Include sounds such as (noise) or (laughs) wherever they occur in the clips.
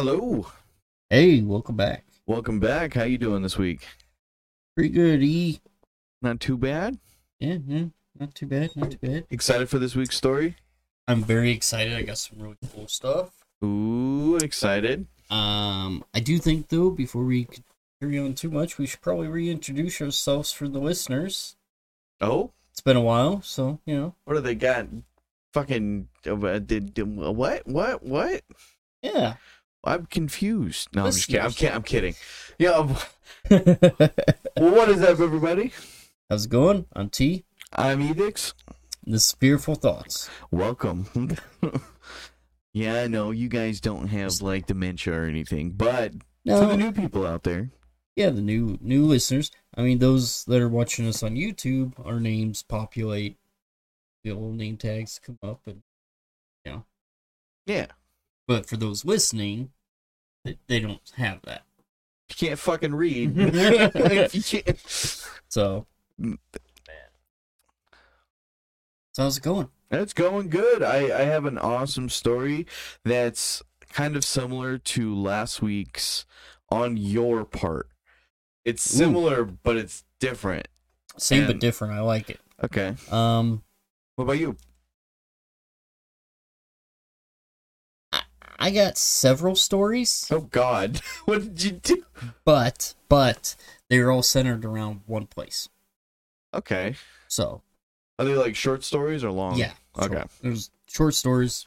Hello. Hey, welcome back. Welcome back. How you doing this week? Pretty good, E. Not too bad. Yeah, yeah, not too bad, not too bad. Excited for this week's story? I'm very excited. I got some really cool stuff. Ooh, excited. Um, I do think though, before we carry on too much, we should probably reintroduce ourselves for the listeners. Oh, It's been a while, so you know. what do they got? Fucking uh, did, did what? What? What? Yeah. I'm confused. No, I'm just kidding. I'm, ki- I'm kidding. Yeah. um, (laughs) (laughs) Well, what is up, everybody? How's it going? I'm T. I'm Edix. This is Fearful Thoughts. Welcome. (laughs) yeah, I know you guys don't have like dementia or anything, but to the new people out there, yeah, the new new listeners. I mean, those that are watching us on YouTube, our names populate. The old name tags come up, and Yeah. yeah, but for those listening, they, don't have that. you can't fucking read. (laughs) (laughs) Can't- So, Mm. so how's it going? It's going good. I, I have an awesome story that's kind of similar to last week's on your part. It's Ooh. similar, but it's different. Same but different. I like it. Okay. Um, What about you? I got several stories, Oh God, (laughs) what did you do? but but they're all centered around one place. Okay. So Are they like short stories or long? yeah, Okay. short- there's short stories,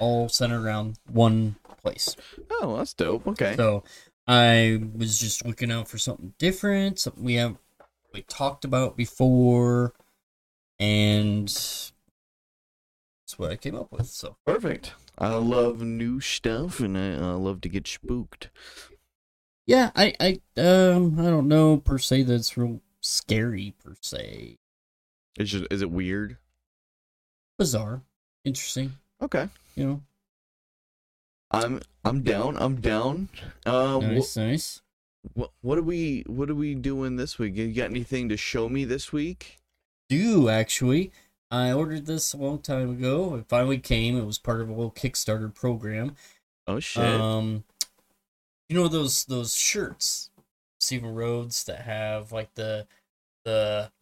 all centered around one place. Oh, that's dope. Okay. So I was just looking out for something different, something we haven't really talked about before, and that's what I came up with. So Perfect. I love new stuff and I, I love to get spooked. yeah, I I um I don't know per se that it's real scary per se. Is just, is it weird? Bizarre, interesting, Okay. you know. I'm I'm down. I'm down. Uh, wh- Nice, nice. What what are we what are we doing this week? You got anything to show me this week? Do actually. I ordered this a long time ago. It finally came. It was part of a little Kickstarter program. Oh shit! Um, you know those those shirts, Steven Rhodes that have like the the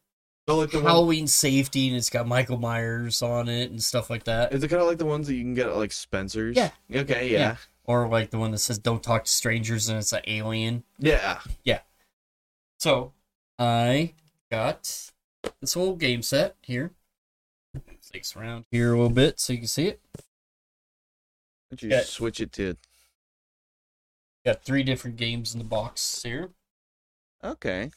so like the one, Halloween safety and it's got Michael Myers on it and stuff like that, is it kind of like the ones that you can get at like Spencer's? Yeah. Okay. Yeah. or like the one that says "Don't talk to strangers" and it's an alien. Yeah. Yeah. So I got this whole game set here. Around here a little bit so you can see it. Why don't you Yeah. switch it to? Got three different games in the box here. Okay.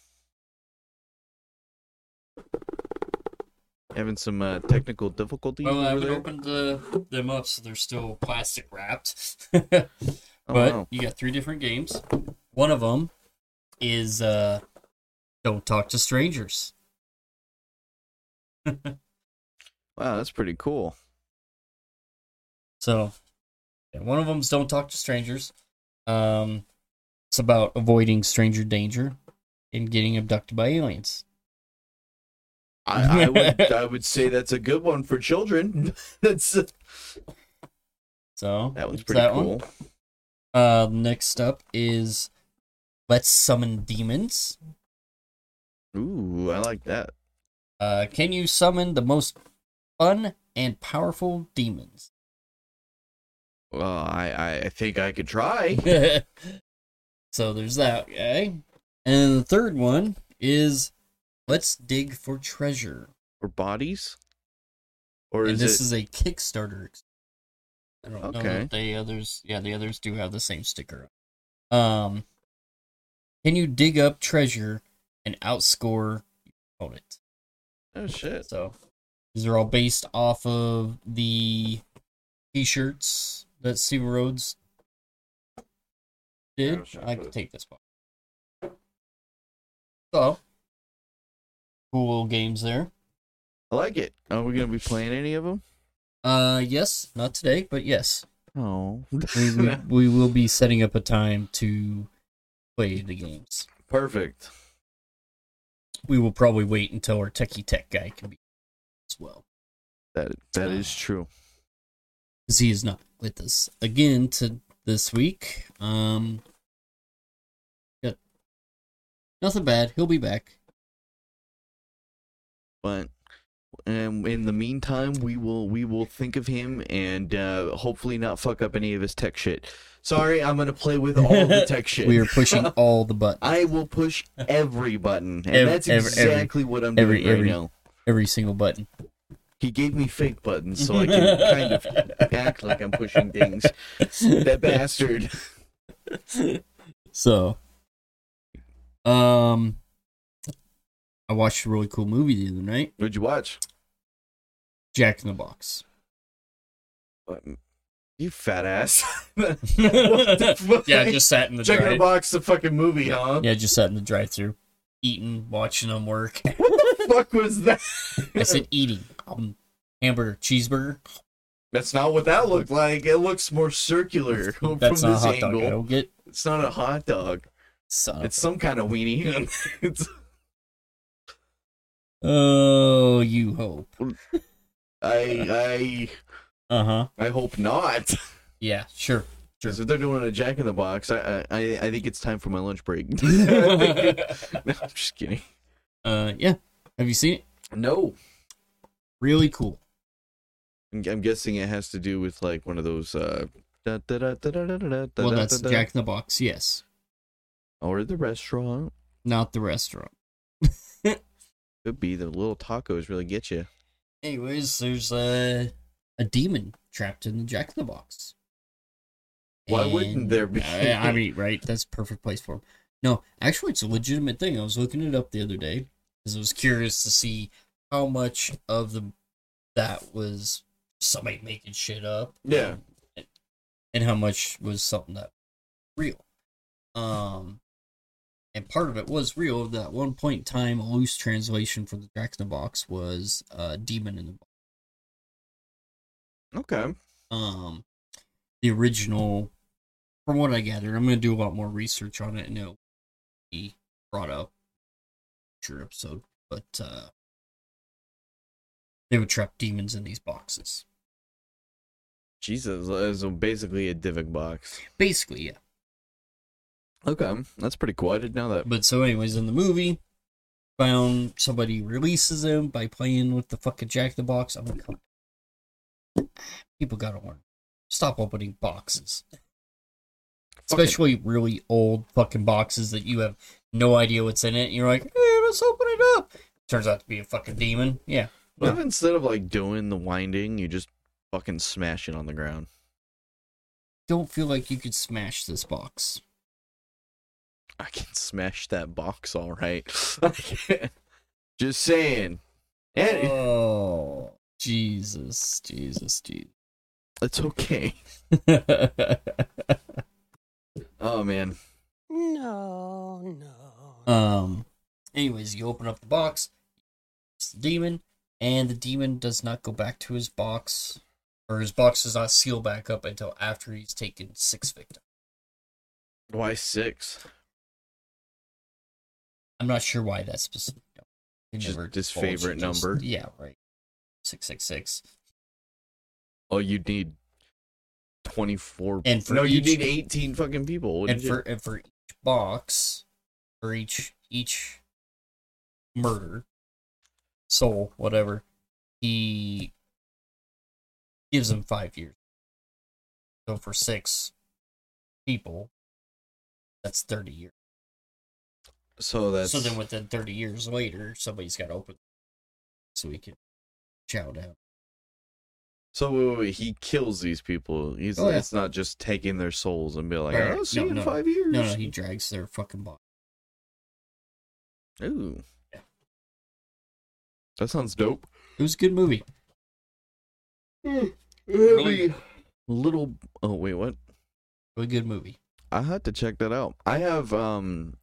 Having some uh, technical difficulties Well, I haven't there. opened the, them up, so they're still plastic wrapped. (laughs) (laughs) Oh, but wow. you got three different games. One of them is uh, Don't Talk to Strangers. (laughs) wow, that's pretty cool. So, yeah, one of them's Don't Talk to Strangers. Um, it's about avoiding stranger danger and getting abducted by aliens. I, I would (laughs) I would say that's a good one for children. (laughs) that's So that one's pretty that one. cool. Uh, next up is Let's Summon Demons. Ooh, I like that. Uh, can you summon the most fun and powerful demons? Well, I, I think I could try. (laughs) so there's that guy. And the third one is Let's Dig for Treasure. Or bodies? Or and is this it is a Kickstarter. I don't know Okay. if the others, yeah, the others do have the same sticker. Um, can you dig up treasure and outscore your opponent? Oh shit. So these are all based off of the t-shirts that Steven Rhodes did. I can take this one. So cool games there. I like it. Are we gonna be playing any of them? Uh, yes, not today, but yes, Oh. we, we, (laughs) we will be setting up a time to play the games. Perfect. We will probably wait until our techie tech guy can be as well. That that is true. because he is not with us again to this week. Um, got nothing bad. He'll be back. But and in the meantime, we will we will think of him and uh, hopefully not fuck up any of his tech shit. Sorry, I'm gonna play with all the (laughs) tech shit. We are pushing (laughs) all the buttons, I will push every button, and Every- that's every- every- exactly what I'm every- doing right every- now. Every single button. He gave me fake buttons so I can (laughs) kind of act like I'm pushing things. That bastard. So, um, I watched a really cool movie the other night, What'd you watch? Jack in the Box. Um, You fat ass. (laughs) (laughs) What the fuck? yeah, just sat in the Check in the drive. box, the fucking movie, huh? Yeah, just sat in the drive-through, eating, watching them work. (laughs) What the fuck was that? I said eating. Um, hamburger, cheeseburger. That's not what that looked like. It looks more circular (laughs) from That's not a this hot dog. I angle. get. It's not a hot dog. Son It's some kind of weenie. it's, (laughs) Oh, you hope. I I Uh huh. I hope not. Yeah, sure. Because if they're doing a Jack in the Box, I I I think it's time for my lunch break. (laughs) (laughs) no, I'm just kidding. Uh, yeah. Have you seen it? No. Really cool. I'm, guessing it has to do with like one of those. Uh, well, that's Jack in the Box, yes. Or the restaurant. Not the restaurant. (laughs) Could be the little tacos really get you. Anyways, there's a a demon trapped in the Jack in the Box. Why wouldn't there be? I, I mean, (laughs) right? That's a perfect place for him. No, actually, it's a legitimate thing. I was looking it up the other day because I was curious to see how much of the that was somebody making shit up. Yeah. and how much was something that real. Um, and part of it was real. That one point in time, a loose translation for the Jack in the Box was uh, "demon in the box." Okay. Um, the original, from what I gathered, I'm going to do a lot more research on it, and it'll be brought up future episode. But uh, they would trap demons in these boxes. Jesus, so basically a Dybbuk box. Basically, yeah. Okay, that's pretty cool. I didn't know that. But so, anyways, in the movie, found somebody releases him by playing with the fucking Jack the Box. I'm like, people gotta learn. Stop opening boxes, especially really old fucking boxes that you have no idea what's in it. And you're like, hey, let's open it up. Turns out to be a fucking demon. Yeah, What if instead of like doing the winding, you just fucking smash it on the ground? don't feel like you could smash this box. I can smash that box all right. (laughs) (laughs) just saying. And Oh, Jesus, Jesus, Jesus. it's okay. (laughs) Oh man. No, no. Um. Anyways, you open up the box. It's the demon, and the demon does not go back to his box, or his box does not seal back up until after he's taken six victims. Why six? I'm not sure why that's specific. They Just his favorite just- number? Yeah, right. Six six six. Oh, you need twenty four. And for no, you need eighteen fucking people. And wouldn't you? for and for each box, for each each murder, soul, whatever, he gives them five years. So for six people, that's thirty years. so that's So then within thirty years later, somebody's got to open, so he can chow down. So wait, wait, he kills these people. He's Oh, yeah. it's not just taking their souls and be like, Right, "Oh, see No, you in no. five years." No, no, he drags their fucking body. Ooh. Yeah. That sounds dope. It was a good movie. Really? Little. Oh wait, what? A good movie. I had to check that out. I have um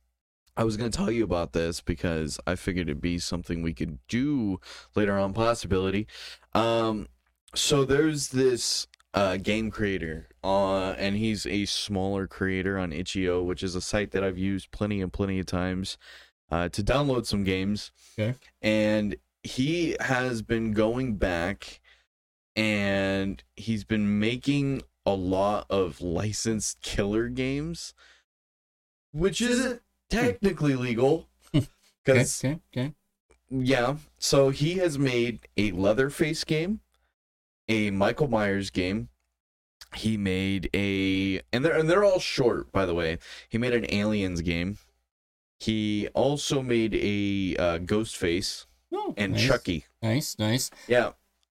I was going to tell you about this because I figured it'd be something we could do later on possibility. Um so there's this uh game creator uh and he's a smaller creator on itch.io which is a site that I've used plenty and plenty of times uh to download some games. Okay. And he has been going back and he's been making a lot of licensed killer games, which isn't technically legal. (laughs) Okay, okay, okay. yeah, so he has made a Leatherface game, a Michael Myers game. He made a and they're and they're all short, by the way. He made an Aliens game. He also made a uh, Ghostface Oh, and nice, Chucky. Nice, nice. Yeah,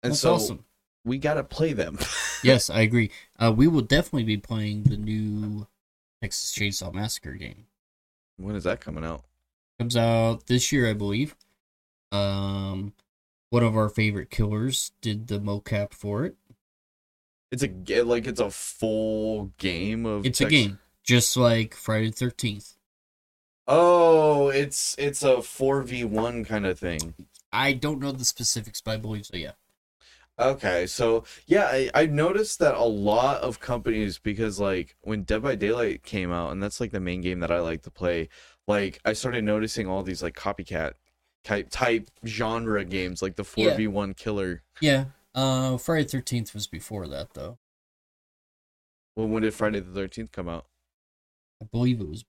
and That's so awesome. we gotta play them. (laughs) Yes, I agree. Uh, we will definitely be playing the new Texas Chainsaw Massacre game. when is that coming out? Comes out this year, I believe. Um, one of our favorite killers did the mocap for it. It's a like it's a full game of. It's a game, just like Friday the Thirteenth. Oh, it's it's a four v one kind of thing. I don't know the specifics, but I believe so. Yeah. Okay, so yeah, I, I noticed that a lot of companies because like when Dead by Daylight came out, and that's like the main game that I like to play. Like I started noticing all these like copycat type type genre games, like the four v one killer. Yeah. Uh, Friday the Thirteenth was before that, though. Well, when did Friday the Thirteenth come out? I believe it was.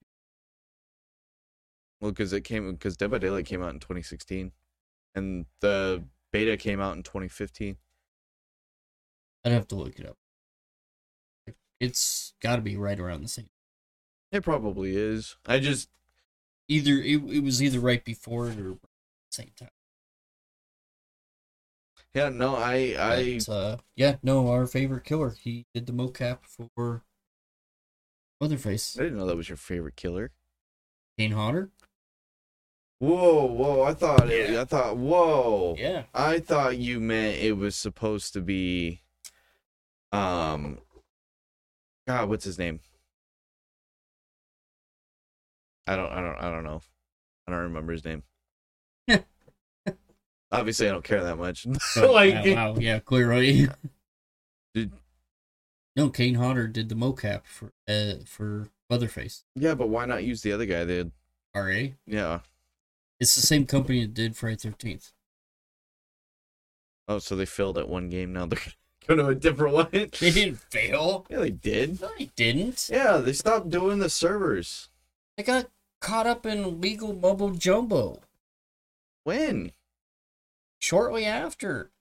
Well, because it came because Dead by Daylight came out in 2016, and the beta came out in 2015. I'd have to look it up. It's got to be right around the same. It probably is. I just Either it, it was either right before it or same time. yeah no I I But, uh, yeah, no, our favorite killer. He did the mocap for Leatherface. I didn't know that was your favorite killer. Kane Hodder. Whoa, whoa! I thought it, Yeah. I thought whoa. Yeah. I thought you meant it was supposed to be um God, what's his name? I don't I don't I don't know. I don't remember his name. Obviously I don't care that much. Oh, (laughs) (laughs) like wow, wow, yeah, clearly. Did- no, Kane Hodder did the mocap for uh for Leatherface. Yeah, but why not use the other guy? They RA. yeah. It's the same company that did Friday Thirteenth. Oh, so they failed at one game now they're going (laughs) to a different one. They didn't fail. Yeah, they did. No, they didn't. Yeah, they stopped doing the servers. They got caught up in legal mumbo jumbo When? Shortly after.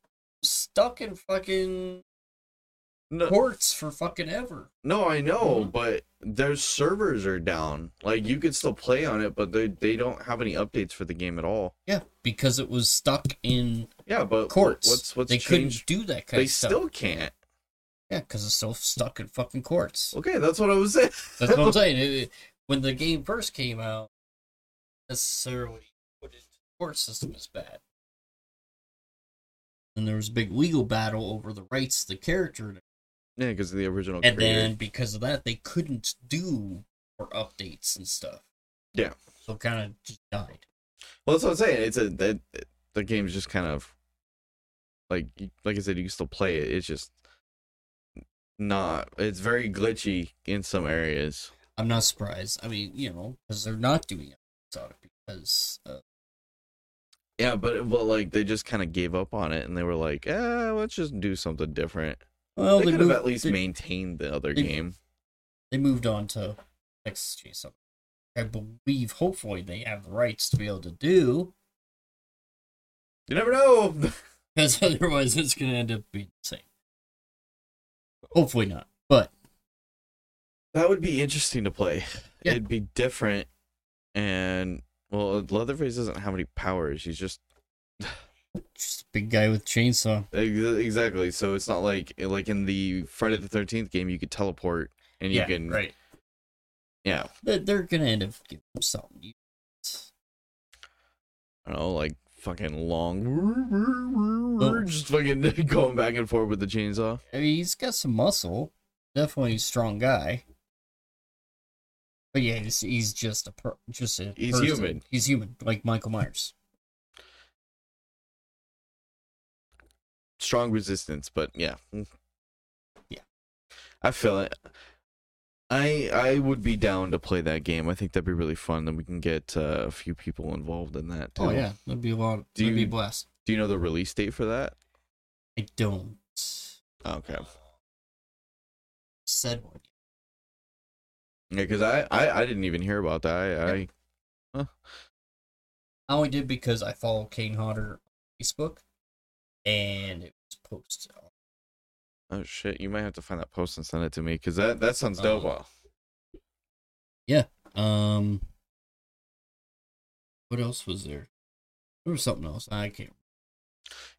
Stuck in fucking No, courts for fucking ever. No, I know, Mhm. but their servers are down. Like you could still play on it, but they they don't have any updates for the game at all. Yeah, because it was stuck in Yeah, but courts. what's what's they changed? couldn't do that kind They of stuff. They still can't. Yeah, because it's still stuck in fucking courts. Okay, that's what I was saying. That's what I'm (laughs) saying. It- when the game first came out, necessarily put it into the court system is bad. And there was a big legal battle over the rights of the character. Yeah, because of the original. And creator. then because of that, they couldn't do more updates and stuff. Yeah. So kind of just died. well, that's what I'm saying. It's a that the game's just kind of like like I said, you can still play it. It's just not. It's very glitchy in some areas. I'm not surprised. I mean, you know, because they're not doing it it because uh, Yeah, but well, like they just kind of gave up on it, and they were like, "Eh, let's just do something different." well, they they, could moved, have at least they, maintained the other they- game. they moved on to Texas Chainsaw. I believe, hopefully, they have the rights to be able to do, You never know. (laughs) because otherwise, it's going to end up being the same. Hopefully not, but That would be interesting to play. Yeah. It'd be different, and well, Leatherface doesn't have any powers. He's just (sighs) just a big guy with chainsaw. Exactly. So it's not like like in the Friday the Thirteenth game, you could teleport and you yeah, can right. yeah, They're, they're going to end up giving him something. I don't know, like fucking long, just fucking (laughs) going back and forth with the chainsaw. I mean, he's got some muscle. Definitely a strong guy. But yeah, he's, he's just a per, just a He's person. human. He's human, like Michael Myers. Strong resistance, but yeah, Yeah. I feel it. I I would be down to play that game. I think that'd be really fun. Then we can get uh, a few people involved in that. Too. Oh yeah, that'd be a lot. Do that'd be you- a blast. Do you know the release date for that? I don't. Okay. said one. Yeah, because I, I I didn't even hear about that. I, I I only did because I follow Kane Hodder on Facebook, and it was posted. oh shit, you might have to find that post and send it to me because that that sounds dope. yeah Um, what else was there? There was something else. I can't.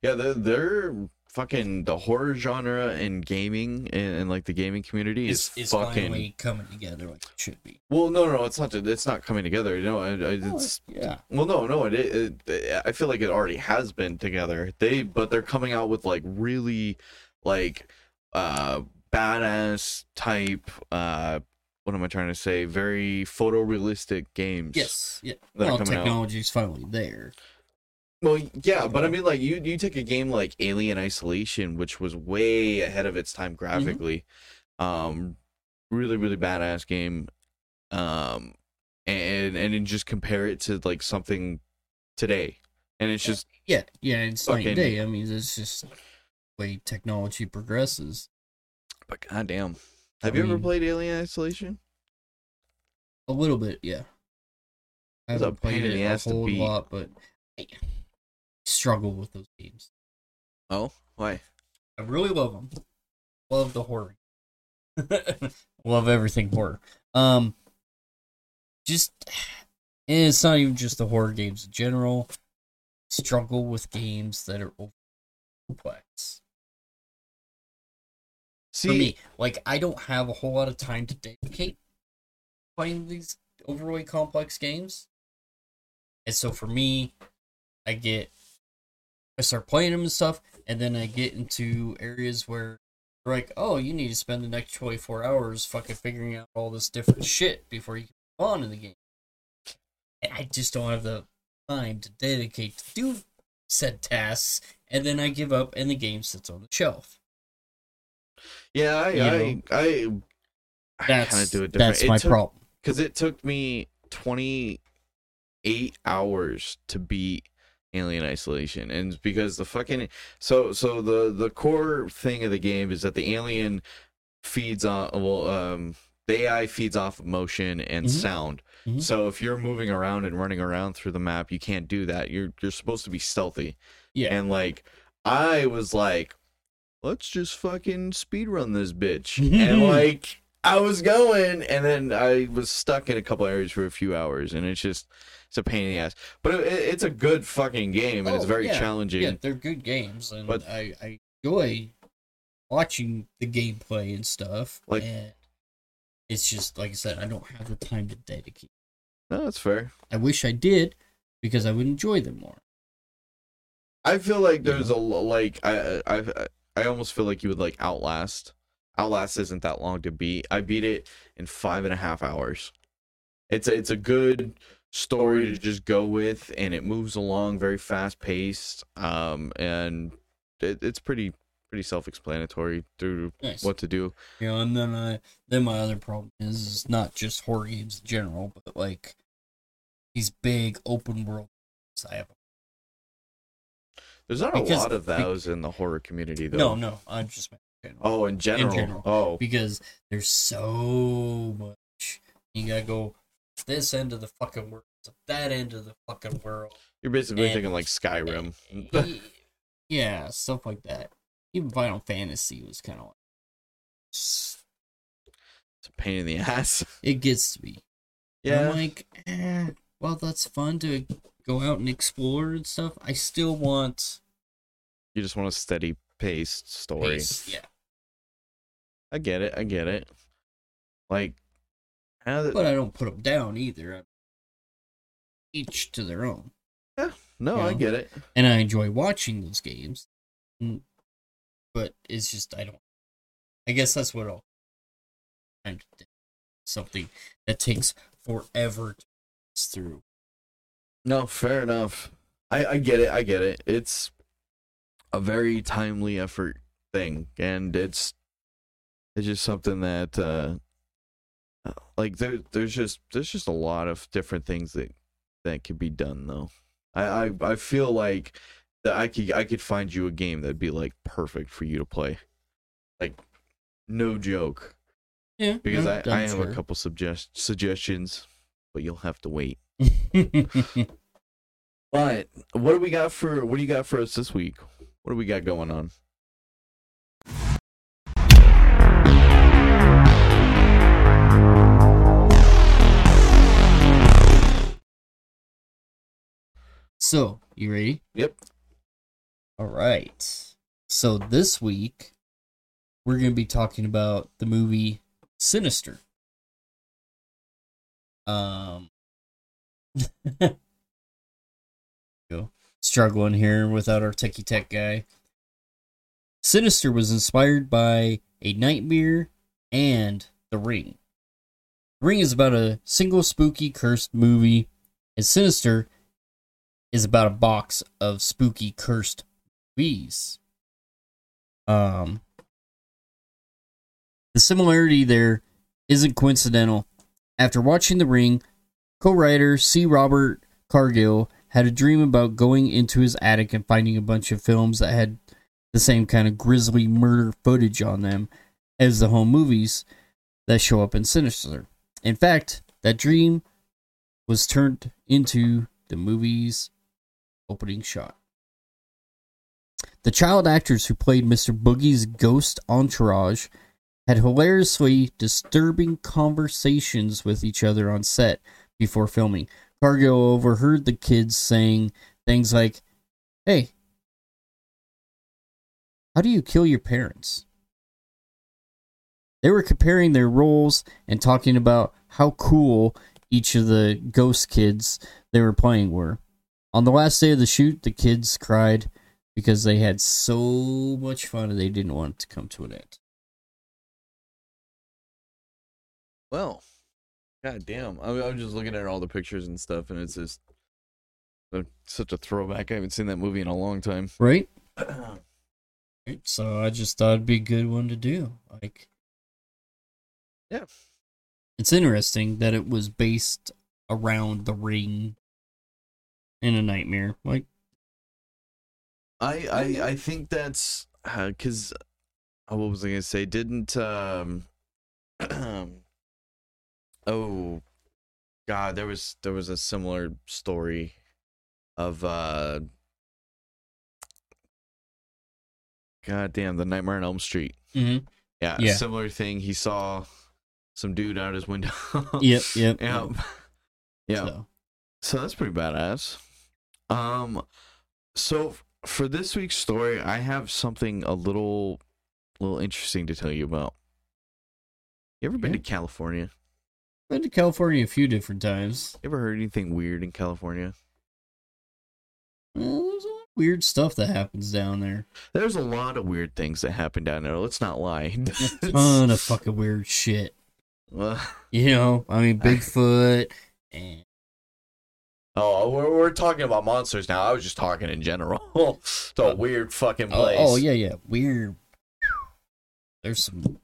Yeah, they're, they're fucking the horror genre in gaming and, and like the gaming community is it's fucking. finally coming together like it should be. Well, no, no, it's not. It's not coming together. You know, I, I, Oh, it's yeah. Well, no, no, it, it, it. I feel like it already has been together. They, but they're coming out with like really, like, uh, badass type. Uh, what am I trying to say? Very photorealistic games. Yes. Yeah. Well, coming out. technology's finally there. Well, yeah, but I mean, like, you you take a game like Alien Isolation, which was way ahead of its time graphically, um, really really badass game, um, and and then just compare it to like something today, and it's just Yeah. Yeah. It's night Fucking- and day. I mean, it's just the way technology progresses. but goddamn. Have I you ever played Alien Isolation? A little bit, yeah. I it's haven't played pain in it a whole lot, but struggle with those games. Oh, why? I really love them. Love the horror. (laughs) love everything horror. Um, just and (sighs) it's not even just the horror games in general. Struggle with games that are over complex. See, For me, like I don't have a whole lot of time to dedicate playing these overly complex games, and so for me, I get I start playing them and stuff, and then I get into areas where they're like, oh, you need to spend the next twenty four hours fucking figuring out all this different shit before you can move on in the game. And I just don't have the time to dedicate to do said tasks, and then I give up, and the game sits on the shelf. yeah, I, you I, know. I, I That's kind of do it different. that's my problem. because it took me 28 hours to beat alien isolation and because the fucking so so the the core thing of the game is that the alien feeds on well um the ai feeds off of motion and Mhm. sound Mhm. so if you're moving around and running around through the map you can't do that you're you're supposed to be stealthy Yeah. and like i was like let's just fucking speed run this bitch and (laughs) like i was going and then i was stuck in a couple areas for a few hours and it's just it's a pain in the ass but it, it's a good fucking game and it's Oh, very yeah. challenging Yeah, they're good games, and But- I, I enjoy watching the gameplay and stuff. Like- and it's just like I said, I don't have the time to dedicate. no that's fair I wish I did because I would enjoy them more. i feel like there's a like i i i almost feel like you would like outlast outlast isn't that long to beat i beat it in five and a half hours it's a, it's a good story to just go with and it moves along very fast paced um and it, it's pretty pretty self-explanatory through Nice. what to do You know, and then I then my other problem is, is not just horror games in general, but like these big open world. I have there's not Because- a lot of those in the horror community though no, no. I'm just oh in general, general. oh because there's so much. You gotta go this end of the fucking world to that end of the fucking world. you're basically And- thinking like skyrim yeah, stuff like that. Even Final Fantasy was kind of like it's a pain in the ass (laughs) it gets to be. yeah I'm like, eh, well, that's fun to go out and explore and stuff. I still want you just want a steady paced story pace. Yeah, I get it. I get it. Like, the, but I don't put them down either. Each to their own. Yeah, no, you I get it. and I enjoy watching those games. Mm, But it's just I don't. I guess that's what I'll. Something that takes forever to pass through. No, fair enough. I I get it. I get it. It's a very timely effort thing, and it's it's just something that uh like there there's just there's just a lot of different things that that could be done though. I I, I feel like that I could I could find you a game that'd be like perfect for you to play. Like no joke. Yeah, because I, I have a couple suggest suggestions, but you'll have to wait. (laughs) But what do we got for what do you got for us this week? What do we got going on? So, you ready? Yep. All right. So this week we're going to be talking about the movie Sinister. Um (laughs) go struggling here without our techie tech guy. Sinister was inspired by A Nightmare and The Ring. The Ring is about a single spooky cursed movie, and Sinister is about a box of spooky cursed movies. Um, the similarity there isn't coincidental. After watching The Ring, co-writer C. Robert Cargill had a dream about going into his attic and finding a bunch of films that had the same kind of grisly murder footage on them as the home movies that show up in Sinister. In fact, that dream was turned into the movie's opening shot. The child actors who played Mr. Boogie's ghost entourage had hilariously disturbing conversations with each other on set before filming. Cargill overheard the kids saying things like, Hey, how do you kill your parents? They were comparing their roles and talking about how cool each of the ghost kids they were playing were. On the last day of the shoot, the kids cried because they had so much fun and they didn't want it to come to an end. Well, god damn. I, I'm just looking at all the pictures and stuff, and it's just such a throwback. I haven't seen that movie in a long time. (clears throat) Right? So I just thought it'd be a good one to do. Like, Yeah. It's interesting that it was based around the ring in a nightmare. Like, I I I think that's because uh, what was I gonna say? Didn't um (clears throat) oh god there was there was a similar story of uh god damn the Nightmare on Elm Street. mm-hmm. Yeah, Yeah. similar thing. He saw some dude out his window. yep, yep. (laughs) yeah, yeah. So, So that's pretty badass. Um, so for this week's story, I have something a little, little interesting to tell you about. You ever been to California? been to California a few different times. You ever heard anything weird in California? Well, there's a lot of weird stuff that happens down there. There's a lot of weird things that happen down there. Let's not lie. A (laughs) ton of fucking weird shit. Well, You know, I mean, Bigfoot and oh, we're, we're talking about monsters now. I was just talking in general. (laughs) it's a weird fucking oh, place. oh yeah, yeah, weird. There's some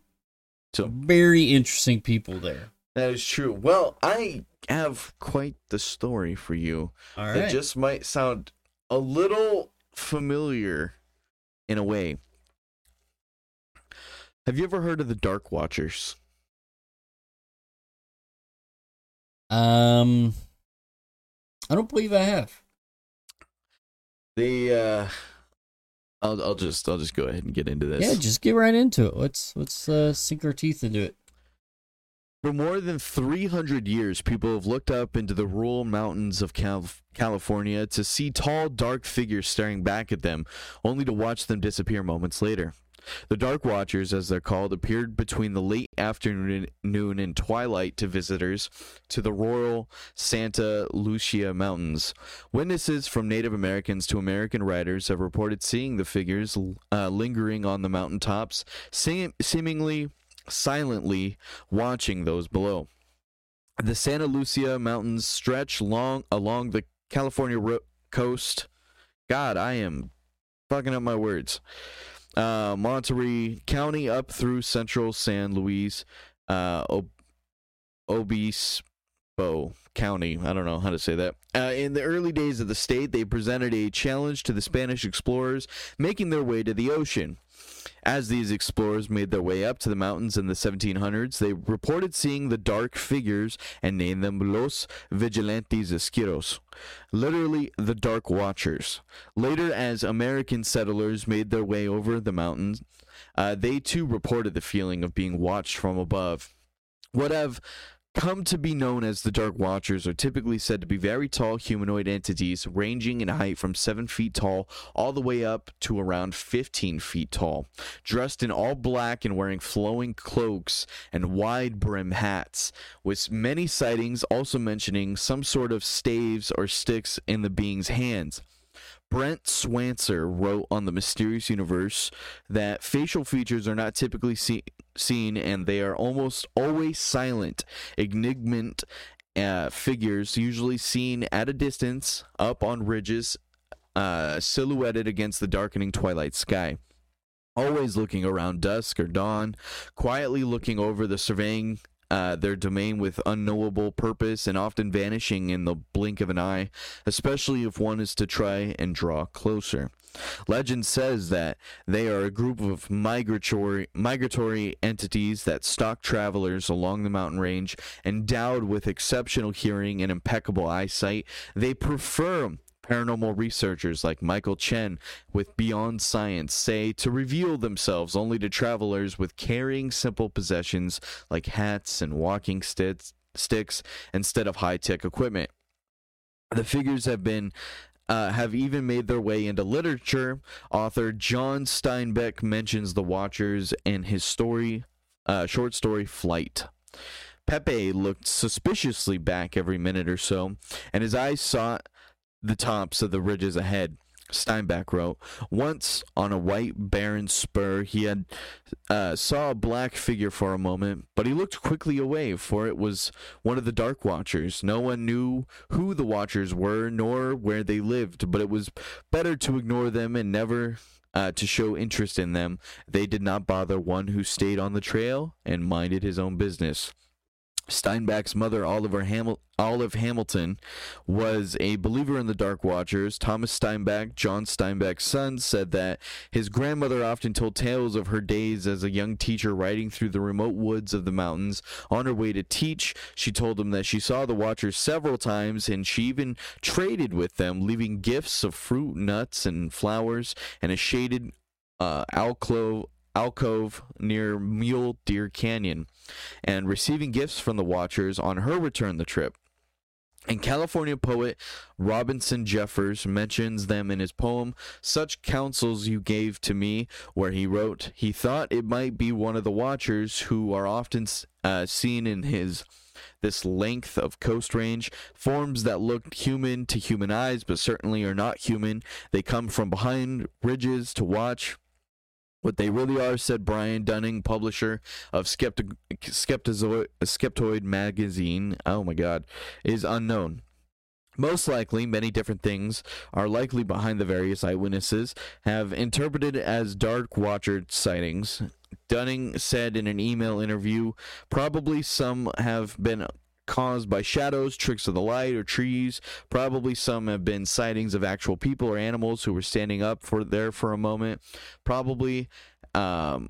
So- very interesting people there. That is true. Well, I have quite the story for you. All that just might sound a little familiar in a way. Have you ever heard of the Dark Watchers? Um, I don't believe I have. The uh I'll I'll just I'll just go ahead and get into this. Yeah, just get right into it. Let's let's uh, sink our teeth into it. For more than 300 years, people have looked up into the rural mountains of Cal- California to see tall, dark figures staring back at them, only to watch them disappear moments later. The Dark Watchers, as they're called, appeared between the late afternoon noon and twilight to visitors to the rural Santa Lucia Mountains. Witnesses from Native Americans to American writers have reported seeing the figures uh, lingering on the mountaintops, seem- seemingly silently watching those below. The Santa Lucia Mountains stretch long along the California ro- coast. God, I am fucking up my words. Uh, Monterey County up through central San Luis, uh, Ob- Obispo County. I don't know how to say that. Uh, in the early days of the state, they presented a challenge to the Spanish explorers making their way to the ocean. As these explorers made their way up to the mountains in the 1700s, they reported seeing the dark figures and named them Los Vigilantes Esquiros, literally the Dark Watchers. Later, as American settlers made their way over the mountains, uh, they too reported the feeling of being watched from above. What have come to be known as the Dark Watchers are typically said to be very tall humanoid entities ranging in height from 7 feet tall all the way up to around 15 feet tall, dressed in all black and wearing flowing cloaks and wide brim hats, with many sightings also mentioning some sort of staves or sticks in the being's hands. Brent Swancer wrote on the Mysterious Universe that facial features are not typically see- seen and they are almost always silent, enigmant uh, figures, usually seen at a distance up on ridges, uh, silhouetted against the darkening twilight sky. Always looking around dusk or dawn, quietly looking over the surveying uh, their domain with unknowable purpose and often vanishing in the blink of an eye, especially if one is to try and draw closer. Legend says that they are a group of migratory migratory entities that stalk travelers along the mountain range, endowed with exceptional hearing and impeccable eyesight. They prefer paranormal researchers like Michael Chen with Beyond Science say to reveal themselves only to travelers with carrying simple possessions like hats and walking sticks, sticks instead of high-tech equipment. The figures have been uh, have even made their way into literature. Author John Steinbeck mentions the Watchers in his story, uh, short story Flight. Pepe looked suspiciously back every minute or so, and his eyes sought the tops of the ridges ahead. Steinbeck wrote, Once on a white barren spur, he had uh, saw a black figure for a moment, but he looked quickly away, for it was one of the Dark Watchers. No one knew who the Watchers were, nor where they lived, but it was better to ignore them and never uh, to show interest in them. They did not bother one who stayed on the trail and minded his own business. Steinbeck's mother, Oliver Hamil- Olive Hamilton, was a believer in the Dark Watchers. Thomas Steinbeck, John Steinbeck's son, said that his grandmother often told tales of her days as a young teacher riding through the remote woods of the mountains. On her way to teach, she told him that she saw the Watchers several times and she even traded with them, leaving gifts of fruit, nuts, and flowers, and a shaded uh, alcove alcove near Mule Deer Canyon and receiving gifts from the Watchers on her return the trip. And California poet Robinson Jeffers mentions them in his poem, Such Counsels You Gave to Me, where he wrote, He thought it might be one of the Watchers who are often uh, seen in his this length of coast range, forms that look human to human eyes, but certainly are not human. They come from behind ridges to watch, what they really are, said Brian Dunning, publisher of Skepti- Skeptizoid, Skeptoid magazine, oh my god, is unknown. Most likely, many different things are likely behind the various eyewitnesses have interpreted as Dark Watcher sightings. Dunning said in an email interview, probably some have been caused by shadows, tricks of the light, or trees. Probably some have been sightings of actual people or animals who were standing up for there for a moment. Probably, um,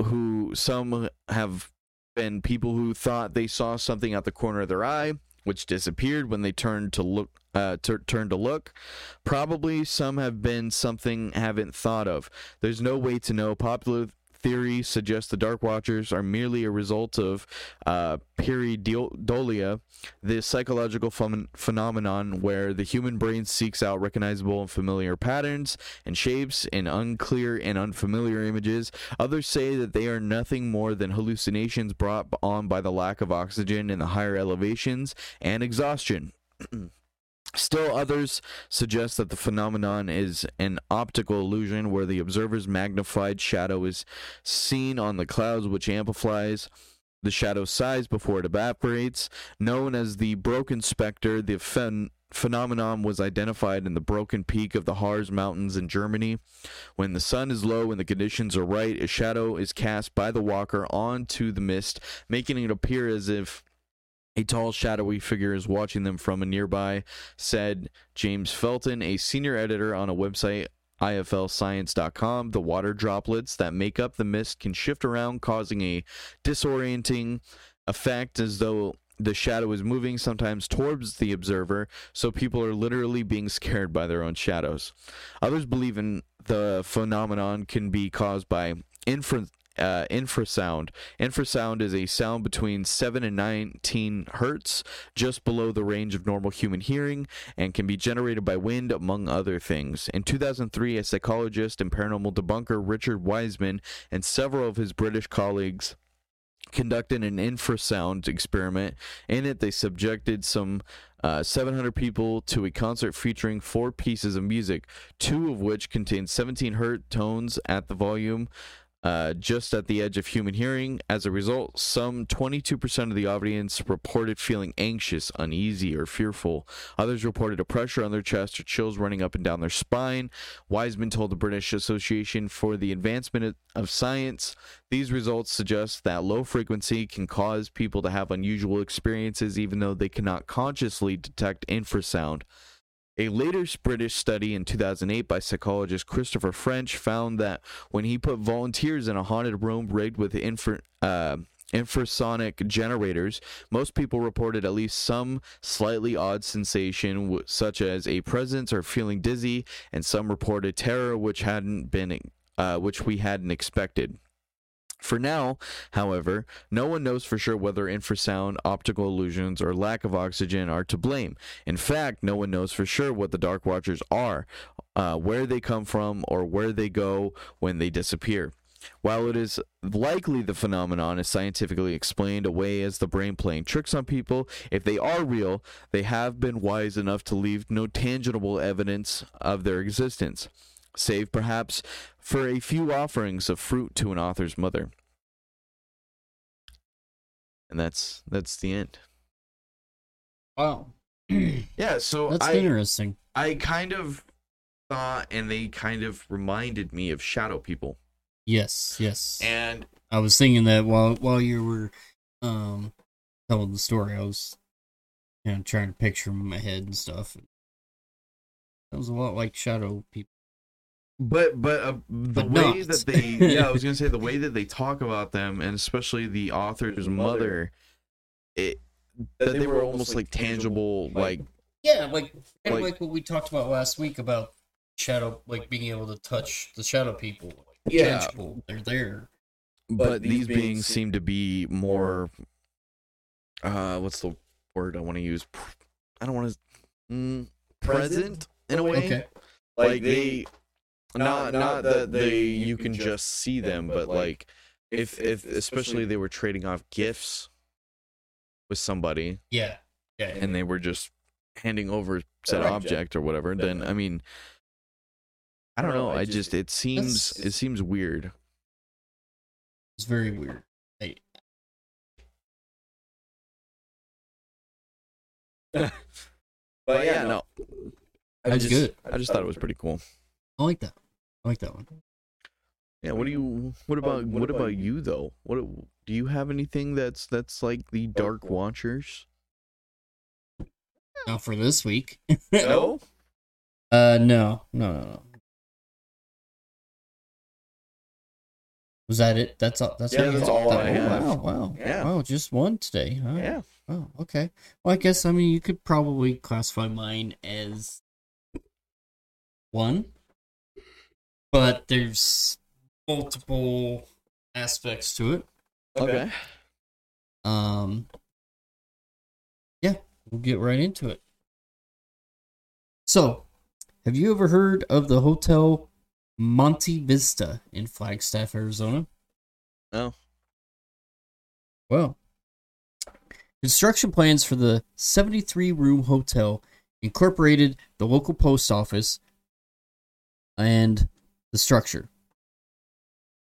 who some have been people who thought they saw something out the corner of their eye, which disappeared when they turned to look. Uh, t- turn to look. Probably some have been something haven't thought of. There's no way to know. Popular theory suggests the Dark Watchers are merely a result of uh, pareidolia, the psychological ph- phenomenon where the human brain seeks out recognizable and familiar patterns and shapes in unclear and unfamiliar images. Others say that they are nothing more than hallucinations brought on by the lack of oxygen in the higher elevations and exhaustion. (clears throat) Still, others suggest that the phenomenon is an optical illusion where the observer's magnified shadow is seen on the clouds, which amplifies the shadow's size before it evaporates. Known as the Brocken specter, the phen- phenomenon was identified in the Brocken peak of the Harz Mountains in Germany. When the sun is low and the conditions are right, a shadow is cast by the walker onto the mist, making it appear as if a tall, shadowy figure is watching them from a nearby, said James Felton, a senior editor on a website IFLscience.com, the water droplets that make up the mist can shift around, causing a disorienting effect as though the shadow is moving sometimes towards the observer, so people are literally being scared by their own shadows. Others believe in the phenomenon can be caused by infra, uh, infrasound. Infrasound is a sound between 7 and 19 hertz, just below the range of normal human hearing, and can be generated by wind, among other things. In 2003, a psychologist and paranormal debunker, Richard Wiseman, and several of his British colleagues conducted an infrasound experiment. In it, they subjected some uh, 700 people to a concert featuring four pieces of music, two of which contained 17 hertz tones at the volume. Uh, just at the edge of human hearing. As a result, some 22% of the audience reported feeling anxious, uneasy, or fearful. Others reported a pressure on their chest or chills running up and down their spine. Wiseman told the British Association for the Advancement of Science these results suggest that low frequency can cause people to have unusual experiences even though they cannot consciously detect infrasound. A later British study in 2008 by psychologist Christopher French found that when he put volunteers in a haunted room rigged with infra, uh, infrasonic generators, most people reported at least some slightly odd sensation, such as a presence or feeling dizzy, and some reported terror, which hadn't been, uh, which we hadn't expected. For now, however, no one knows for sure whether infrasound, optical illusions, or lack of oxygen are to blame. In fact, no one knows for sure what the Dark Watchers are, uh, where they come from, or where they go when they disappear. While it is likely the phenomenon is scientifically explained away as the brain playing tricks on people, if they are real, they have been wise enough to leave no tangible evidence of their existence save perhaps for a few offerings of fruit to an author's mother. And that's that's the end. Wow. (clears throat) Yeah, so That's I interesting. I kind of thought and they kind of reminded me of shadow people. Yes, yes. And I was thinking that while while you were um telling the story, I was you know trying to picture 'em in my head and stuff. That was a lot like shadow people. But but uh, the But way not. that they yeah, I was going to say the (laughs) way that they talk about them and especially the author's mother it that they were almost like tangible like Yeah, like kind of Like- like what we talked about last week about shadow, like being able to touch the shadow people. Like, Yeah. tangible. They're there. but, these beings seem to be more uh what's the word i want to use i don't want to mm, present in a way Okay. like they not not that they you can just see them but like if if especially they were trading off gifts with somebody Yeah. Yeah. and they were just handing over said Right. object or whatever then i mean i don't know i just it seems it seems weird it's very weird. Hey, (laughs) but yeah no I That's just, good. I just thought it was pretty cool. I like that. I like that one. Yeah. What do you? What about? What about you though? What do you have anything that's that's like the Dark Watchers? Now for this week. (laughs) No. Uh, no, no, no, no. Was that it? That's all. That's Yeah, all you that's all I Oh, have. Wow, wow, Yeah. wow! Just one today, huh? Yeah. Oh, okay. Well, I guess I mean you could probably classify mine as one, but there's multiple aspects to it. Okay. Um, yeah, we'll get right into it. So, have you ever heard of the Hotel Monte Vista in Flagstaff, Arizona? No. Well, construction plans for the 73 room hotel incorporated the local post office and the structure.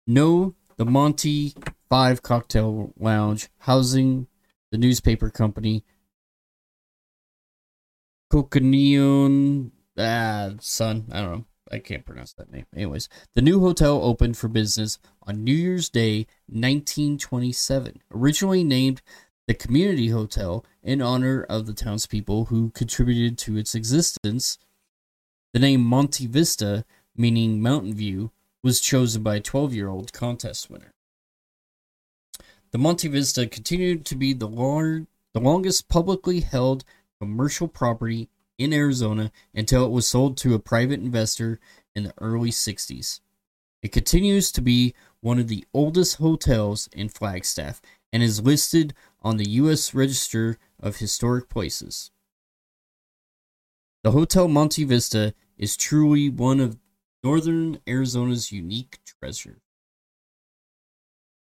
No, the Monte 5 cocktail lounge housing the newspaper company Coconino ah son, I don't know. I can't pronounce that name. Anyways, the new hotel opened for business on New Year's Day 1927, originally named the Community Hotel in honor of the townspeople who contributed to its existence. The name Monte Vista meaning Mountain View, was chosen by a 12 year old contest winner. The Monte Vista continued to be the, lar- the longest publicly held commercial property in Arizona until it was sold to a private investor in the early 60s. It continues to be one of the oldest hotels in Flagstaff and is listed on the U.S. Register of Historic Places. The Hotel Monte Vista is truly one of northern Arizona's unique treasure.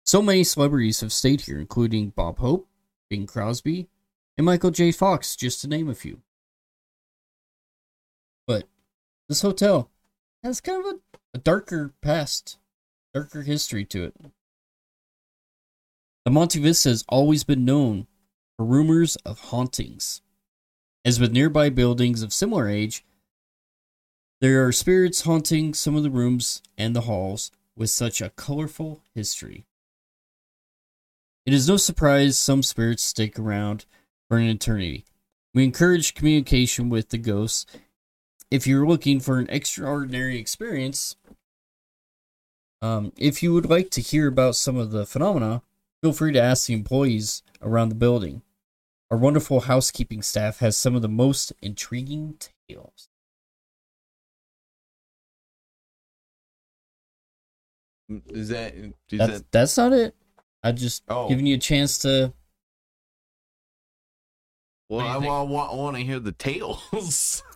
So many celebrities have stayed here, including Bob Hope, Bing Crosby, and Michael J. Fox, just to name a few. But this hotel has kind of a, a darker past, darker history to it. The Monte Vista has always been known for rumors of hauntings. As with nearby buildings of similar age, there are spirits haunting some of the rooms and the halls with such a colorful history. It is no surprise some spirits stick around for an eternity. We encourage communication with the ghosts. If you're looking for an extraordinary experience, um, if you would like to hear about some of the phenomena, feel free to ask the employees around the building. Our wonderful housekeeping staff has some of the most intriguing tales. Mm, is that is That's, that that's not it. I just Oh. giving you a chance to. well? do you I, want, I want to hear the tales. (laughs)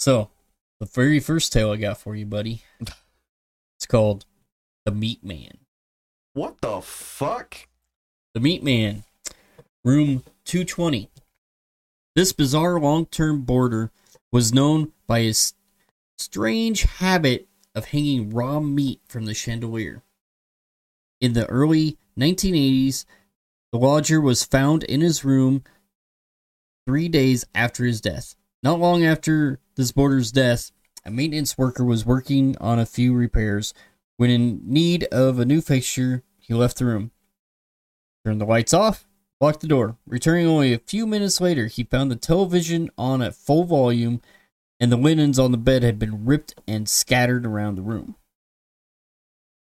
So, the very first tale I got for you, buddy. It's called The Meat Man. what the fuck? The Meat Man, room 220. This bizarre long term boarder was known by his strange habit of hanging raw meat from the chandelier. In the early 1980s, the lodger was found in his room three days after his death. Not long after this boarder's death, a maintenance worker was working on a few repairs. When in need of a new fixture, he left the room. Turned the lights off, locked the door. Returning only a few minutes later, he found the television on at full volume and the linens on the bed had been ripped and scattered around the room.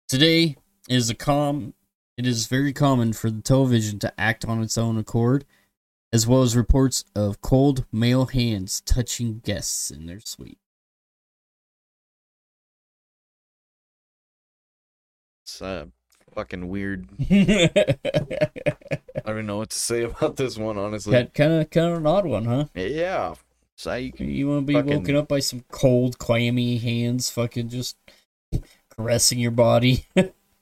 Today it is a com it is very common for the television to act on its own accord, as well as reports of cold male hands touching guests in their suite. It's uh, fucking weird. (laughs) I don't even know what to say about this one, honestly. Kind of kind of an odd one, huh? Yeah. Psych. You want to be Fucking- woken up by some cold, clammy hands, fucking just caressing your body.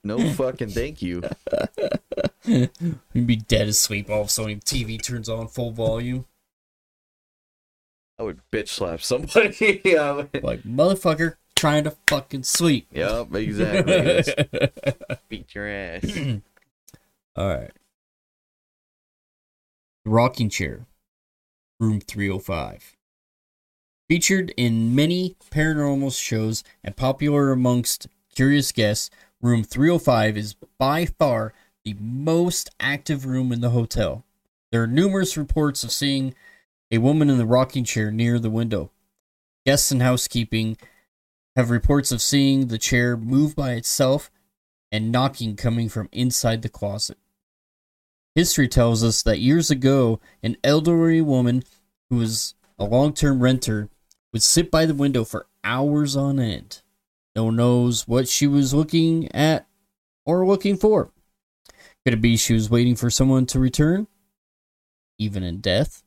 No (laughs) fucking thank you. (laughs) You'd be dead asleep. All of a sudden, TV turns on full volume. I would bitch slap somebody. (laughs) yeah. Like motherfucker, trying to fucking sleep. Yep, exactly. Beat your ass. (clears throat) All right. Rocking chair, room 305. Featured in many paranormal shows and popular amongst curious guests, room 305 is by far the most active room in the hotel. There are numerous reports of seeing a woman in the rocking chair near the window. Guests and housekeeping have reports of seeing the chair move by itself and knocking coming from inside the closet. History tells us that years ago, an elderly woman who was a long term renter would sit by the window for hours on end. No one knows what she was looking at or looking for. Could it be she was waiting for someone to return? Even in death?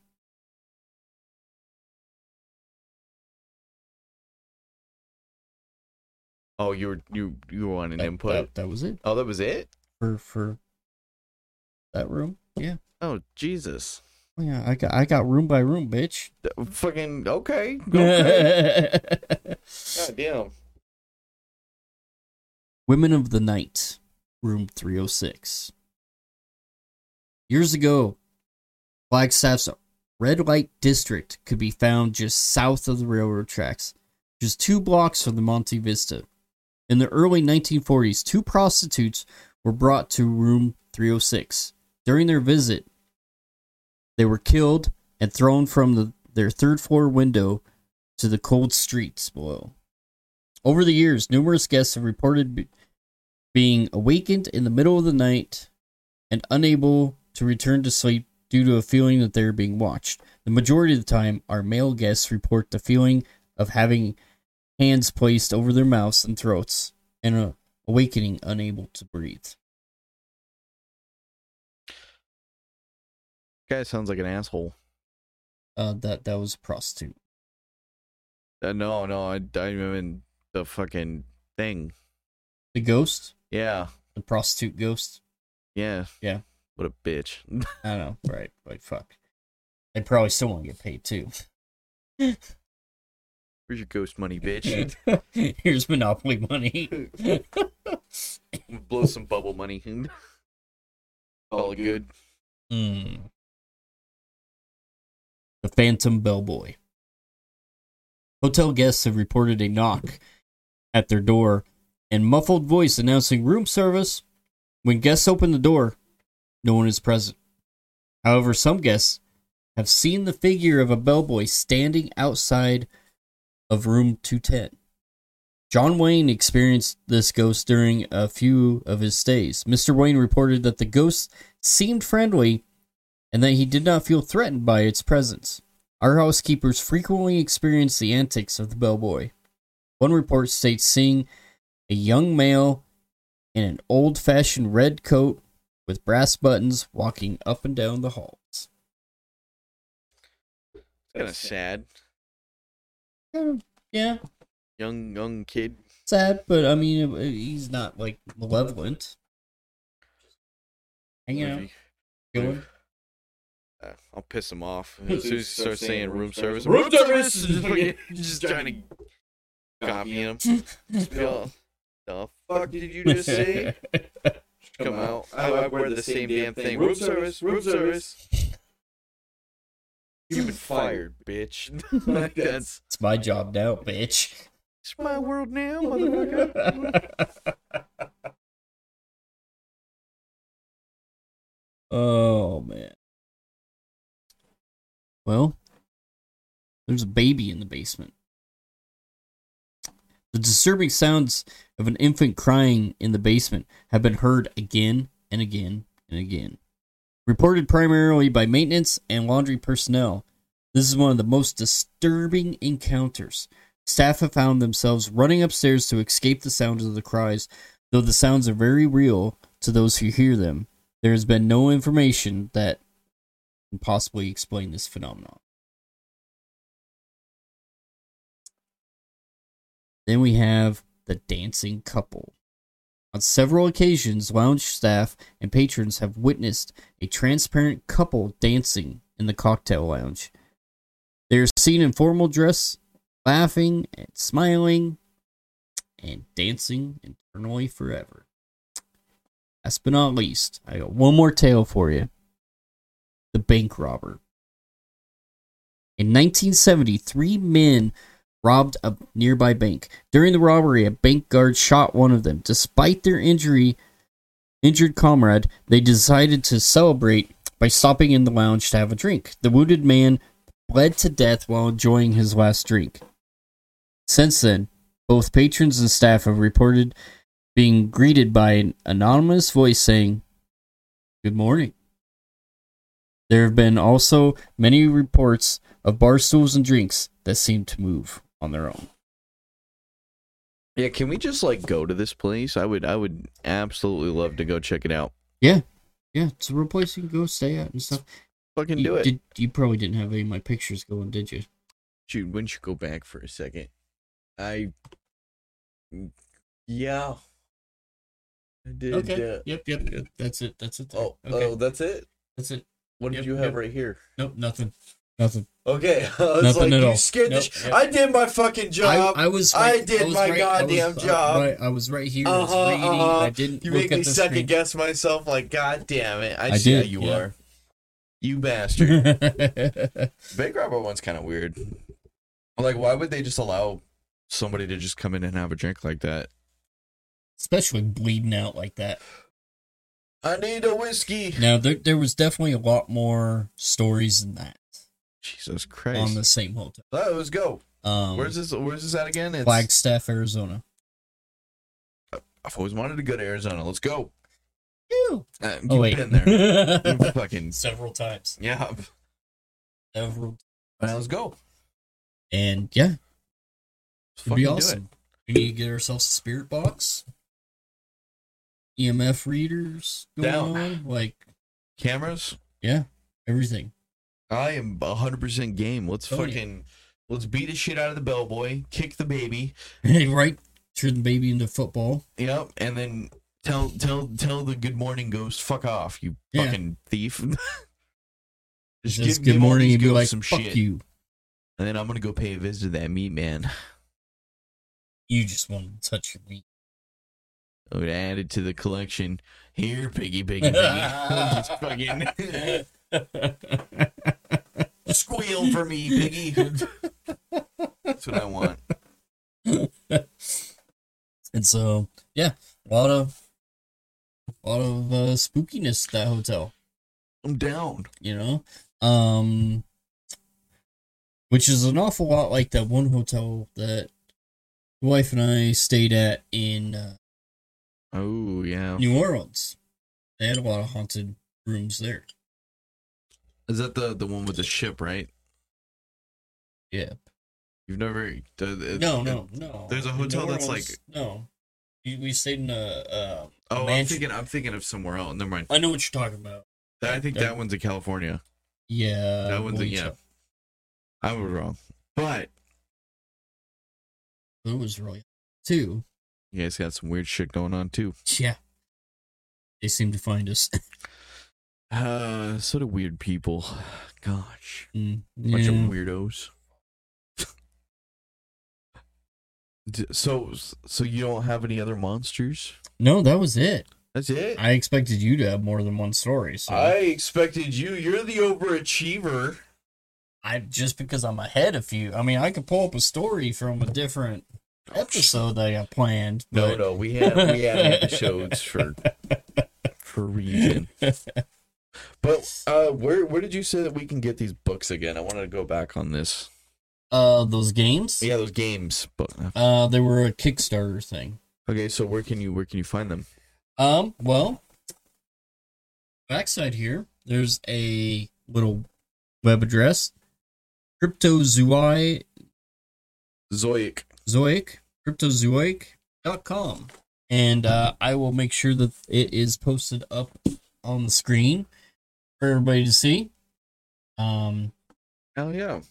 Oh, you were you you wanted That, input. that, that was it Oh, that was it. for for that room. Yeah, Oh, Jesus. Yeah. I got I got room by room, bitch. Th- Fucking okay. (laughs) Okay. God damn. Women of the Night, room 306. Years ago, Flagstaff's red light district could be found just south of the railroad tracks, just two blocks from the Monte Vista. In the early 1940s, two prostitutes were brought to room 306. During their visit, they were killed and thrown from the, their third floor window to the cold streets below. Over the years, numerous guests have reported be- being awakened in the middle of the night and unable to return to sleep due to a feeling that they're being watched. The majority of the time, our male guests report the feeling of having hands placed over their mouths and throats and awakening unable to breathe. Guy sounds like an asshole. Uh, that that was a prostitute. Uh, no, no, I, I mean the fucking thing. The ghost, Yeah, the prostitute ghost. yeah, Yeah. What a bitch. (laughs) I don't know, right? Like fuck. They probably still want to get paid too. Where's your ghost money, bitch? (laughs) Here's monopoly money. (laughs) Blow some bubble money. All good. Hmm. The Phantom Bellboy. Hotel guests have reported a knock at their door and muffled voice announcing room service. When guests open the door, no one is present. However, some guests have seen the figure of a bellboy standing outside of room 210. John Wayne experienced this ghost during a few of his stays. Mr. Wayne reported that the ghost seemed friendly and that he did not feel threatened by its presence. Our housekeepers frequently experienced the antics of the bellboy. One report states seeing a young male in an old fashioned red coat with brass buttons walking up and down the halls. Kind of sad. Yeah, Young, young kid. sad, but I mean, uh, he's not like malevolent. Hanging What out, he- chilling. Uh, I'll piss him off. As soon as he starts saying room service, Room room service, service! (laughs) just, (laughs) just trying to copy him. Be (laughs) all, the fuck did you just say? Come out. I, I wear the same damn thing. Room service, room service. You've been fired, bitch. That's It's my job now, bitch. it's my world now, motherfucker. oh man. Well, there's a baby in the basement. The disturbing sounds of an infant crying in the basement have been heard again and again and again. Reported primarily by maintenance and laundry personnel, this is one of the most disturbing encounters. Staff have found themselves running upstairs to escape the sounds of the cries, though the sounds are very real to those who hear them. There has been no information that can possibly explain this phenomenon. Then we have the dancing couple. On several occasions, lounge staff and patrons have witnessed a transparent couple dancing in the cocktail lounge. They are seen in formal dress, laughing and smiling, and dancing eternally forever. Last but not least, I got one more tale for you. The bank robber. In 1970, three men robbed a nearby bank. During the robbery, a bank guard shot one of them. Despite their injury, injured comrade, they decided to celebrate by stopping in the lounge to have a drink. The wounded man bled to death while enjoying his last drink. Since then, both patrons and staff have reported being greeted by an anonymous voice saying, Good morning. There have been also many reports of bar stools and drinks that seem to move on their own. Yeah, can we just like go to this place? I would I would absolutely love to go check it out. Yeah, Yeah, it's a real place you can go stay at and stuff. Fucking you, do it. Did, you probably didn't have any of my pictures going, did you? Dude, don't you go back for a second? I Yeah. I did uh, Yep, yep, yep. That's it. That's it. there. Oh, okay. oh, that's it. That's it. What Yep, did you have yep. right here? Nope, nothing. Nothing. Okay, (laughs) I was Nothing like, at you all. scared the sh- yep. I did my fucking job. I, I was. I right- did was my right- I was, goddamn job. right, I was right here. I was Uh-huh, reading. uh-huh. I didn't you make me second screen. guess myself. Like, god damn it! I, I see how did, you yeah. are. You bastard. (laughs) Bank robber one's kind of weird. Like, why would they just allow somebody to just come in and have a drink like that? Especially bleeding out like that. I need a whiskey. Now there there was definitely a lot more stories than that Jesus Christ. on the same hotel. Let's go. Um, Where's this? Where's this at again? It's, Flagstaff, Arizona. I've always wanted to go to Arizona. Let's go. Ew. Uh, Oh you've wait, been there. (laughs) You fucking several times. yeah. Several, Well, let's go. and yeah, it'd be fucking do it. awesome. We need to get ourselves a spirit box, EMF readers going Down. on, like Cameras. yeah, everything. I am hundred percent game. Let's Oh, yeah. fucking let's beat the shit out of the bellboy, kick the baby. (laughs) right, turn the baby into football. Yep, and then tell tell tell the good morning ghost, fuck off, you Yeah. fucking thief. (laughs) Just give- good give morning and be like, some "Fuck shit. you." And then I'm gonna go pay a visit to that meat man. You just want to touch your meat. I would add it to the collection. Here, piggy, piggy, piggy. (laughs) Just fucking (laughs) squeal for me, piggy. That's what I want. and so, yeah, a lot of, a lot of uh, spookiness at that hotel. I'm down. You know, um, which is an awful lot like that one hotel that the wife and I stayed at in uh, Oh yeah. New Orleans. They had a lot of haunted rooms there. Is that the the one with the ship, right? Yeah. You've never. No, no, no. There's a hotel New that's Orleans, like- no. We, we stayed in a. Uh, Oh, I'm mansion. thinking. I'm thinking of somewhere else. Never mind. I know what you're talking about. That, I think that- that one's in California. Yeah. That one's a- yeah. I was wrong, but It was really too. You guys got some weird shit going on too. Yeah. They seem to find us. (laughs) Uh, sort of weird people. (sighs) Gosh, Mm, bunch of weirdos. (laughs) So, so you don't have any other monsters? No, that was it. That's it. I expected you to have more than one story. So I expected you. You're the overachiever. I just because I'm ahead of you. I mean, I could pull up a story from a different episode that I got planned. No, But no, we had we had (laughs) episodes for for reason. But uh, where where did you say that we can get these books again? I wanted to go back on this. uh, those games. Yeah, those games. But Uh, they were a Kickstarter thing. okay, so where can you where can you find them? Um, well, backside here, there's a little web address, cryptozoic, Zoic. Zoic, cryptozoic.com. And uh, I will make sure that it is posted up on the screen for everybody to see. Um, Hell yeah.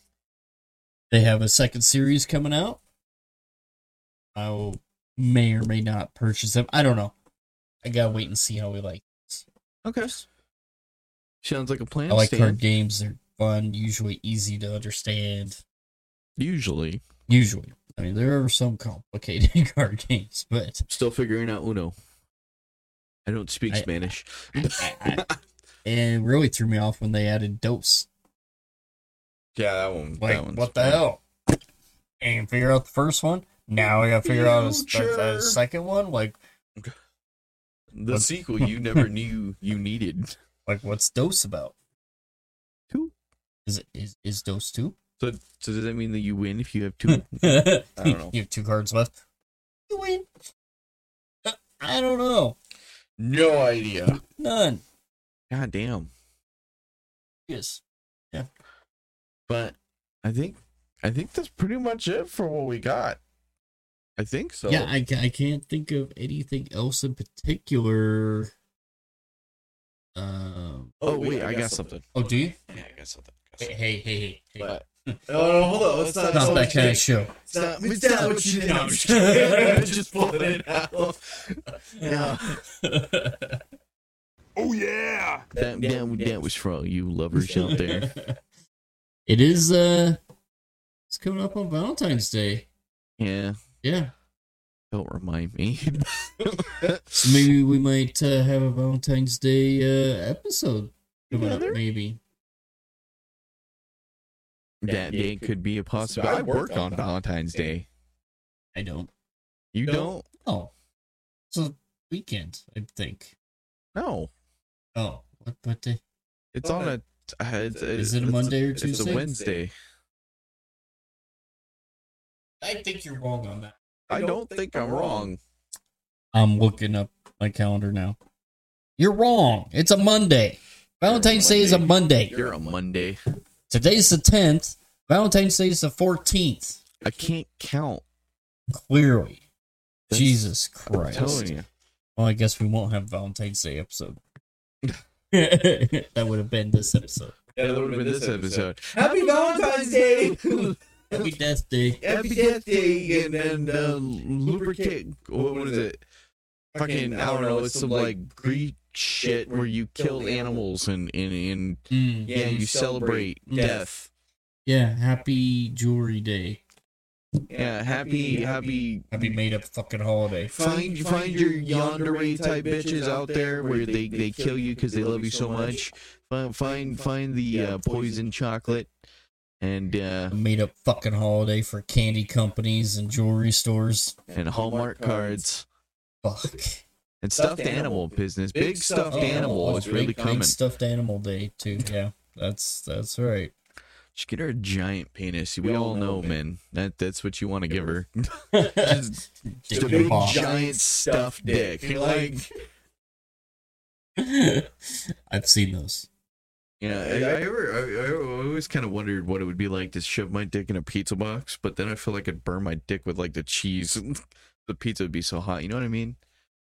they have a second series coming out. I will may or may not purchase them. I don't know. I gotta wait and see how we like. this. Okay. Sounds like a plan. I like Stan. card games. They're fun, usually easy to understand. Usually, Usually. I mean, there are some complicated (laughs) card games, but still figuring out Uno. I don't speak I- Spanish. I- it really threw me off when they added Dos. yeah, that one. Like, that one's what the fun. hell? And figure out the first one. Now I gotta figure out a, s- a- a Future. second one. Like, The What- sequel you never (laughs) knew you needed. like what's Dos about? Two. Is it is is Dos two? So, so does that mean that you win if you have two? (laughs) I don't know. You have two cards left. You win. Uh, I don't know. no idea. None. God damn. Yes. Yeah. But I think I think that's pretty much it for what we got. I think so. Yeah, I, I can't think of anything else in particular. Um. oh wait, I got something. Oh, do you? Yeah, I got something. Hey, hey, hey, hey. hey. But (laughs) Oh, no, hold on. Let's not. Not that kind of show. It's not, it's not what you know. (laughs) just pulling it out. Yeah. Oh yeah. That, that, that was for all you lovers (laughs) out there. It is. Uh, it's coming up on Valentine's Day. Yeah. Yeah. Don't remind me. So maybe we might uh, have a Valentine's Day uh, episode coming up. Maybe. That day could be a possibility. I work on Valentine's Day. I don't. You No. don't? Oh, it's a weekend. I think. No. Oh, what? What day? It's on a. Uh, it's, Is it a Monday or Tuesday? It's a Wednesday. I think you're wrong on that. I don't think I'm wrong. I'm looking up my calendar now. You're wrong. It's a Monday. Valentine's Day is a Monday. You're a Monday. Today's the 10th. Valentine's Day is the 14th. I can't count. Clearly. That's- Jesus I'm Christ. telling you. Well, I guess we won't have Valentine's Day episode. (laughs) that would have been this episode. Yeah, that would have been this episode. Happy Valentine's Day. (laughs) Happy Death Day. Happy Death Day and then uh, lubricate. What, what is it? Fucking I don't know. It's some like Greek shit where you kill animals and and, and Mm. yeah, you celebrate death. Yeah, happy jewelry day. Yeah, happy happy. Happy made up fucking holiday. Find find your yandere type bitches out there where they they kill you because they love you so much. Find find find the uh, poison chocolate and uh Made up fucking holiday for candy companies and jewelry stores. and Hallmark cards Fuck. And stuffed animal business. Big stuffed animal oh, is really big, coming. Stuffed animal day too. Yeah, that's that's right. Just get her a giant penis. We all know, man. That that's what you want to give her. (laughs) Just, (laughs) just a big giant stuffed dick. Like, (laughs) I've seen those. yeah, I, I, ever, I, I always kind of wondered what it would be like to shove my dick in a pizza box, but then I feel like I'd burn my dick with like the cheese. the pizza would be so hot. You know what I mean?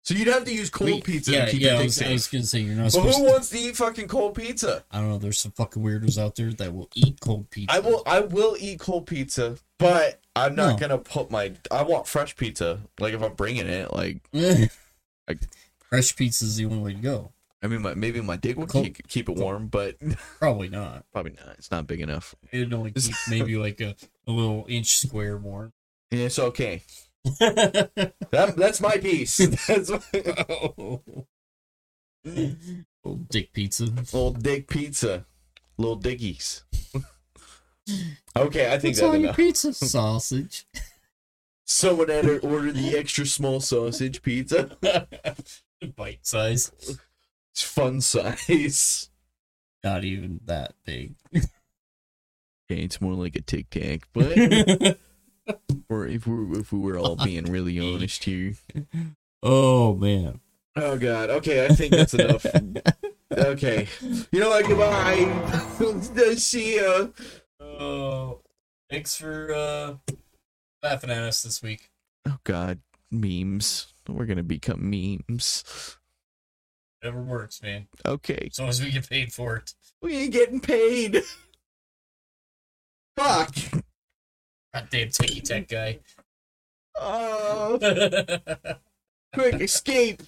So you'd have to use cold Wait, pizza yeah, to keep yeah. your I was, I was gonna say you're not But who to, wants to eat fucking cold pizza? I don't know. There's some fucking weirdos out there that will eat cold pizza. I will. I will eat cold pizza, but I'm not No. gonna put my. I want fresh pizza. Like if I'm bringing it, like (laughs) Like- Fresh pizza is the only way to go. I mean, my, maybe my dick will Cold- keep, keep it warm, but (laughs) Probably not. probably not. It's not big enough. It'd only keep (laughs) maybe like a, a little inch square warm. Yeah, it's okay. (laughs) That, that's my piece. (laughs) That's my, oh. (laughs) Old dick pizza. little dick pizza, little dickies. okay, I think that's on your pizza? Sausage. Someone had to order the extra small sausage pizza. Bite size. It's fun size. Not even that big. Okay, it's more like a tic tac, but or if we if we were all being really honest here. oh man. Oh God. Okay, I think that's enough. (laughs) Okay. You know what? Goodbye. (laughs) See ya. Oh, thanks for uh, laughing at us this week. Oh God. Memes. We're gonna become memes. Whatever works, man. Okay. As long as we get paid for it. We ain't getting paid. (laughs) Fuck. Goddamn techie tech guy. Oh, (laughs) quick escape.